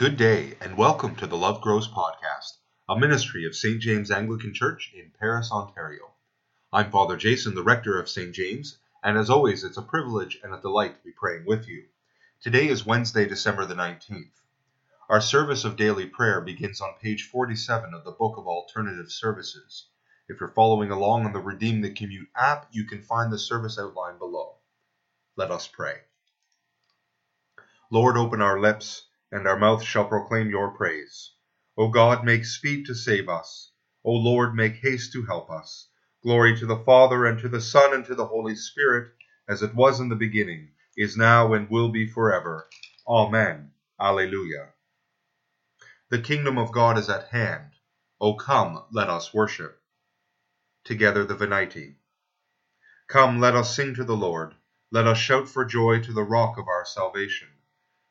Good day, and welcome to the Love Grows podcast, a ministry of St. James Anglican Church in Paris, Ontario. I'm Father Jason, the rector of St. James, and as always, it's a privilege and a delight to be praying with you. Today is Wednesday, December the 19th. Our service of daily prayer begins on page 47 of the Book of Alternative Services. If you're following along on the Redeem the Commute app, you can find the service outline below. Let us pray. Lord, open our lips, and our mouth shall proclaim your praise. O God, make speed to save us. O Lord, make haste to help us. Glory to the Father, and to the Son, and to the Holy Spirit, as it was in the beginning, is now, and will be forever. Amen. Alleluia. The kingdom of God is at hand. O come, let us worship. Together the Venite. Come, let us sing to the Lord. Let us shout for joy to the rock of our salvation.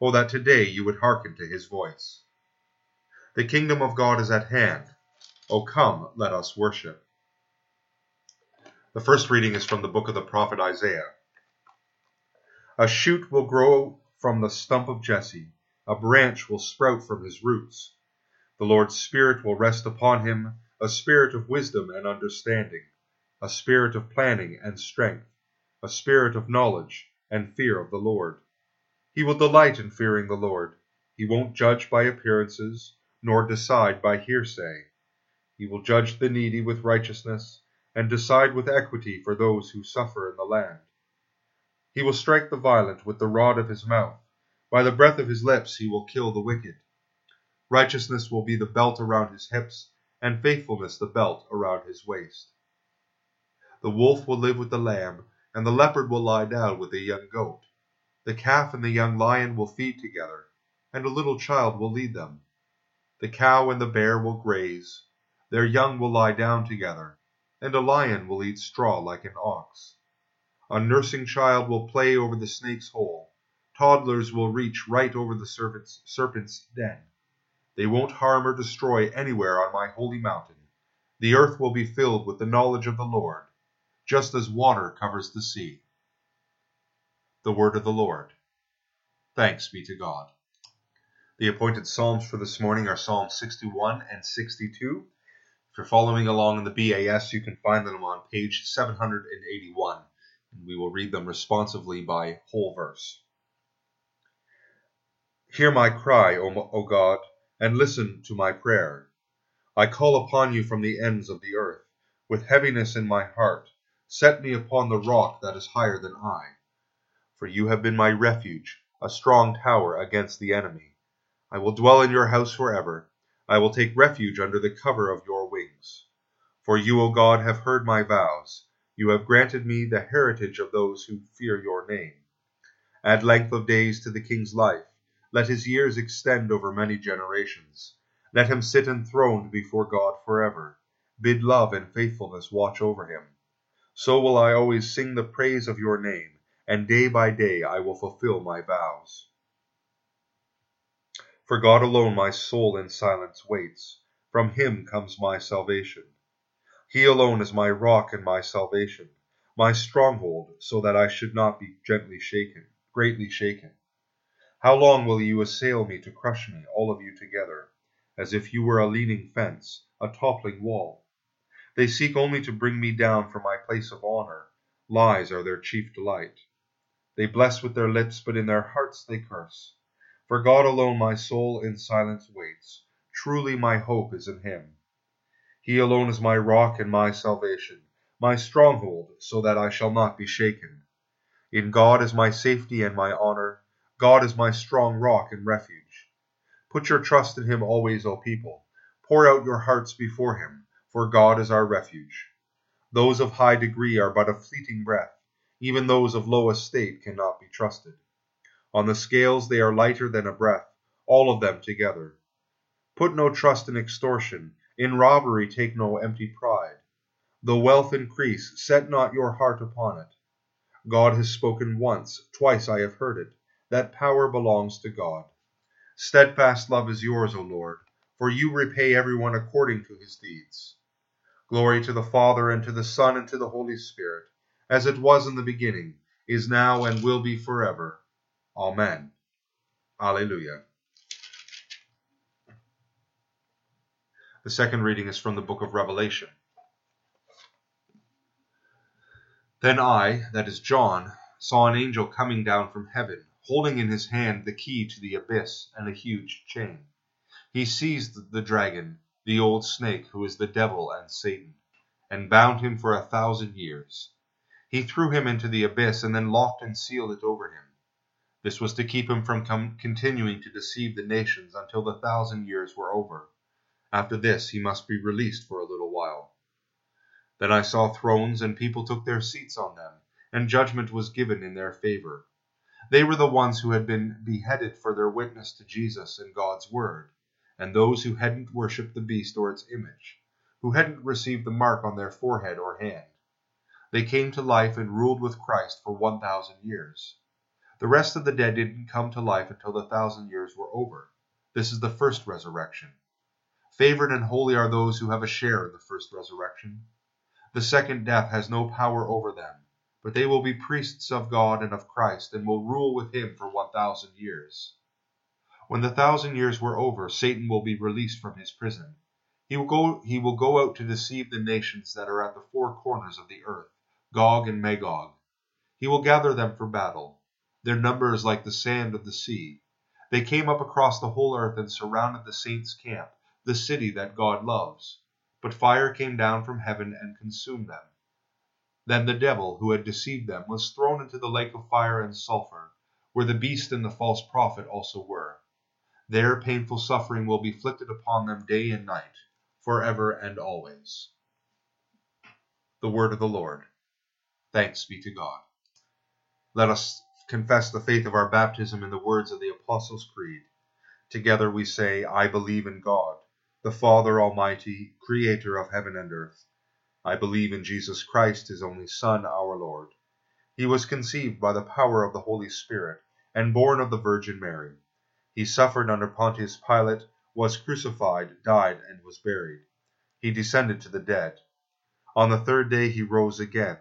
Oh, that today you would hearken to his voice. The kingdom of God is at hand. O come, let us worship. The first reading is from the book of the prophet Isaiah. A shoot will grow from the stump of Jesse, a branch will sprout from his roots. The Lord's Spirit will rest upon him, a spirit of wisdom and understanding, a spirit of planning and strength, a spirit of knowledge and fear of the Lord. He will delight in fearing the Lord. He won't judge by appearances, nor decide by hearsay. He will judge the needy with righteousness, and decide with equity for those who suffer in the land. He will strike the violent with the rod of his mouth. By the breath of his lips he will kill the wicked. Righteousness will be the belt around his hips, and faithfulness the belt around his waist. The wolf will live with the lamb, and the leopard will lie down with the young goat. The calf and the young lion will feed together, and a little child will lead them. The cow and the bear will graze, their young will lie down together, and a lion will eat straw like an ox. A nursing child will play over the snake's hole, toddlers will reach right over the serpent's, serpent's den. They won't harm or destroy anywhere on my holy mountain. The earth will be filled with the knowledge of the Lord, just as water covers the sea. The word of the Lord. Thanks be to God. The appointed Psalms for this morning are Psalms 61 and 62. If you're following along in the BAS, you can find them on page 781, and we will read them responsively by whole verse. Hear my cry, O God, and listen to my prayer. I call upon you from the ends of the earth. With heaviness in my heart, set me upon the rock that is higher than I for you have been my refuge, a strong tower against the enemy. I will dwell in your house forever. I will take refuge under the cover of your wings. For you, O God, have heard my vows. You have granted me the heritage of those who fear your name. Add length of days to the king's life. Let his years extend over many generations. Let him sit enthroned before God forever. Bid love and faithfulness watch over him. So will I always sing the praise of your name and day by day I will fulfill my vows. For God alone my soul in silence waits, from him comes my salvation. He alone is my rock and my salvation, my stronghold, so that I should not be gently shaken, greatly shaken. How long will you assail me to crush me, all of you together, as if you were a leaning fence, a toppling wall? They seek only to bring me down from my place of honor. Lies are their chief delight. They bless with their lips, but in their hearts they curse. For God alone my soul in silence waits. Truly my hope is in him. He alone is my rock and my salvation, my stronghold, so that I shall not be shaken. In God is my safety and my honor. God is my strong rock and refuge. Put your trust in him always, O people. Pour out your hearts before him, for God is our refuge. Those of high degree are but a fleeting breath even those of low estate cannot be trusted. On the scales they are lighter than a breath, all of them together. Put no trust in extortion, in robbery take no empty pride. Though wealth increase, set not your heart upon it. God has spoken once, twice I have heard it, that power belongs to God. Steadfast love is yours, O Lord, for you repay everyone according to his deeds. Glory to the Father, and to the Son, and to the Holy Spirit, as it was in the beginning, is now, and will be forever. Amen. Alleluia. The second reading is from the book of Revelation. Then I, that is John, saw an angel coming down from heaven, holding in his hand the key to the abyss and a huge chain. He seized the dragon, the old snake, who is the devil and Satan, and bound him for a thousand years. He threw him into the abyss and then locked and sealed it over him. This was to keep him from continuing to deceive the nations until the thousand years were over. After this he must be released for a little while. Then I saw thrones, and people took their seats on them, and judgment was given in their favor. They were the ones who had been beheaded for their witness to Jesus and God's word, and those who hadn't worshipped the beast or its image, who hadn't received the mark on their forehead or hand. They came to life and ruled with Christ for one thousand years. The rest of the dead didn't come to life until the thousand years were over. This is the first resurrection. Favored and holy are those who have a share in the first resurrection. The second death has no power over them, but they will be priests of God and of Christ, and will rule with him for one thousand years. When the thousand years were over, Satan will be released from his prison. He will go, he will go out to deceive the nations that are at the four corners of the earth, Gog and Magog. He will gather them for battle. Their number is like the sand of the sea. They came up across the whole earth and surrounded the saints' camp, the city that God loves but fire came down from heaven and consumed them. Then the devil, who had deceived them, was thrown into the lake of fire and sulphur, where the beast and the false prophet also were. There painful suffering will be inflicted upon them day and night, for ever and always. The word of the Lord. Thanks be to God. Let us confess the faith of our baptism in the words of the Apostles' Creed. Together we say, I believe in God the Father Almighty, creator of heaven and earth. I believe in Jesus Christ, his only Son, our Lord. He was conceived by the power of the Holy Spirit, and born of the Virgin Mary. He suffered under Pontius Pilate, was crucified, died, and was buried. He descended to the dead. On the third day he rose again.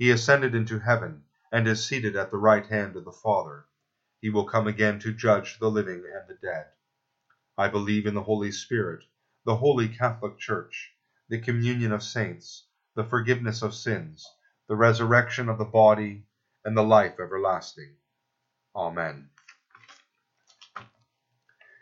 He ascended into heaven, and is seated at the right hand of the Father. He will come again to judge the living and the dead. I believe in the Holy Spirit the Holy Catholic Church, the communion of saints, the forgiveness of sins, the resurrection of the body, and the life everlasting. Amen.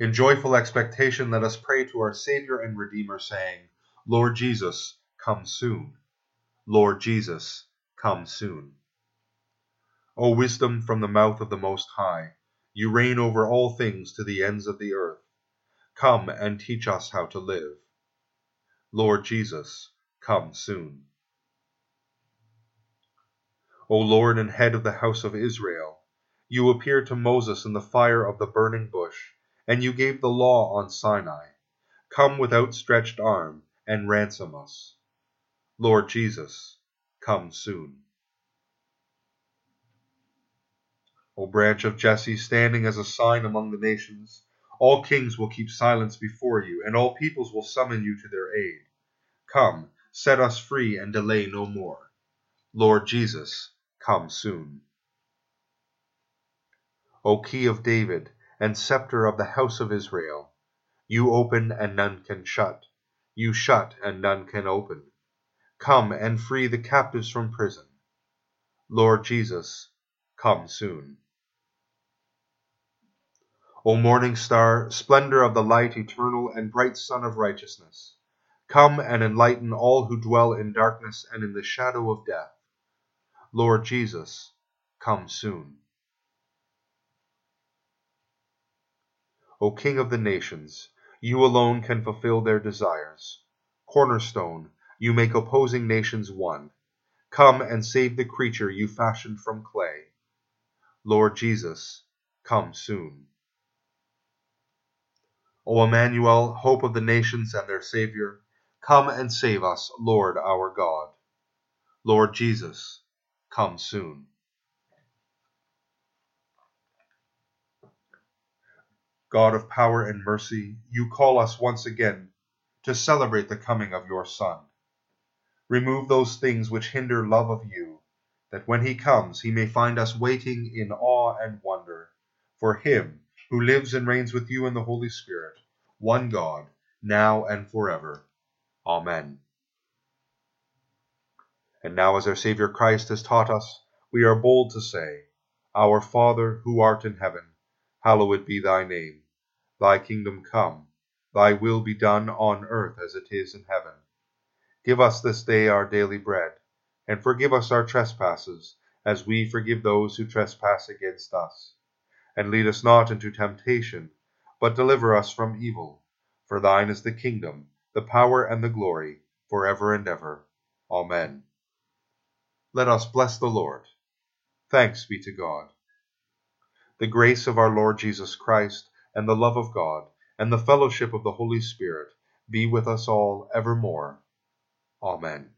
In joyful expectation, let us pray to our Savior and Redeemer, saying, Lord Jesus, come soon. Lord Jesus, come soon. O wisdom from the mouth of the Most High, you reign over all things to the ends of the earth. Come and teach us how to live. Lord Jesus, come soon. O Lord and head of the house of Israel, you appeared to Moses in the fire of the burning bush, and you gave the law on Sinai. Come with outstretched arm and ransom us. Lord Jesus, come soon. O branch of Jesse, standing as a sign among the nations, all kings will keep silence before you, and all peoples will summon you to their aid. Come, set us free and delay no more. Lord Jesus, come soon. O key of David, and scepter of the house of Israel, you open and none can shut, you shut and none can open. Come and free the captives from prison. Lord Jesus, come soon. O morning star, splendor of the light eternal, and bright sun of righteousness, come and enlighten all who dwell in darkness and in the shadow of death. Lord Jesus, come soon. O King of the nations, you alone can fulfill their desires. Cornerstone, you make opposing nations one. Come and save the creature you fashioned from clay. Lord Jesus, come soon. O Emmanuel, hope of the nations and their Saviour, come and save us, Lord our God. Lord Jesus, come soon. God of power and mercy, you call us once again to celebrate the coming of your Son. Remove those things which hinder love of you, that when he comes he may find us waiting in awe and wonder for him who lives and reigns with you in the Holy Spirit, one God, now and forever. Amen. And now, as our Saviour Christ has taught us, we are bold to say, Our Father, who art in heaven, hallowed be thy name. Thy kingdom come, thy will be done on earth as it is in heaven. Give us this day our daily bread, and forgive us our trespasses, as we forgive those who trespass against us. And lead us not into temptation, but deliver us from evil. For thine is the kingdom, the power, and the glory, for ever and ever. Amen. Let us bless the Lord. Thanks be to God. The grace of our Lord Jesus Christ, and the love of God, and the fellowship of the Holy Spirit be with us all evermore. Amen.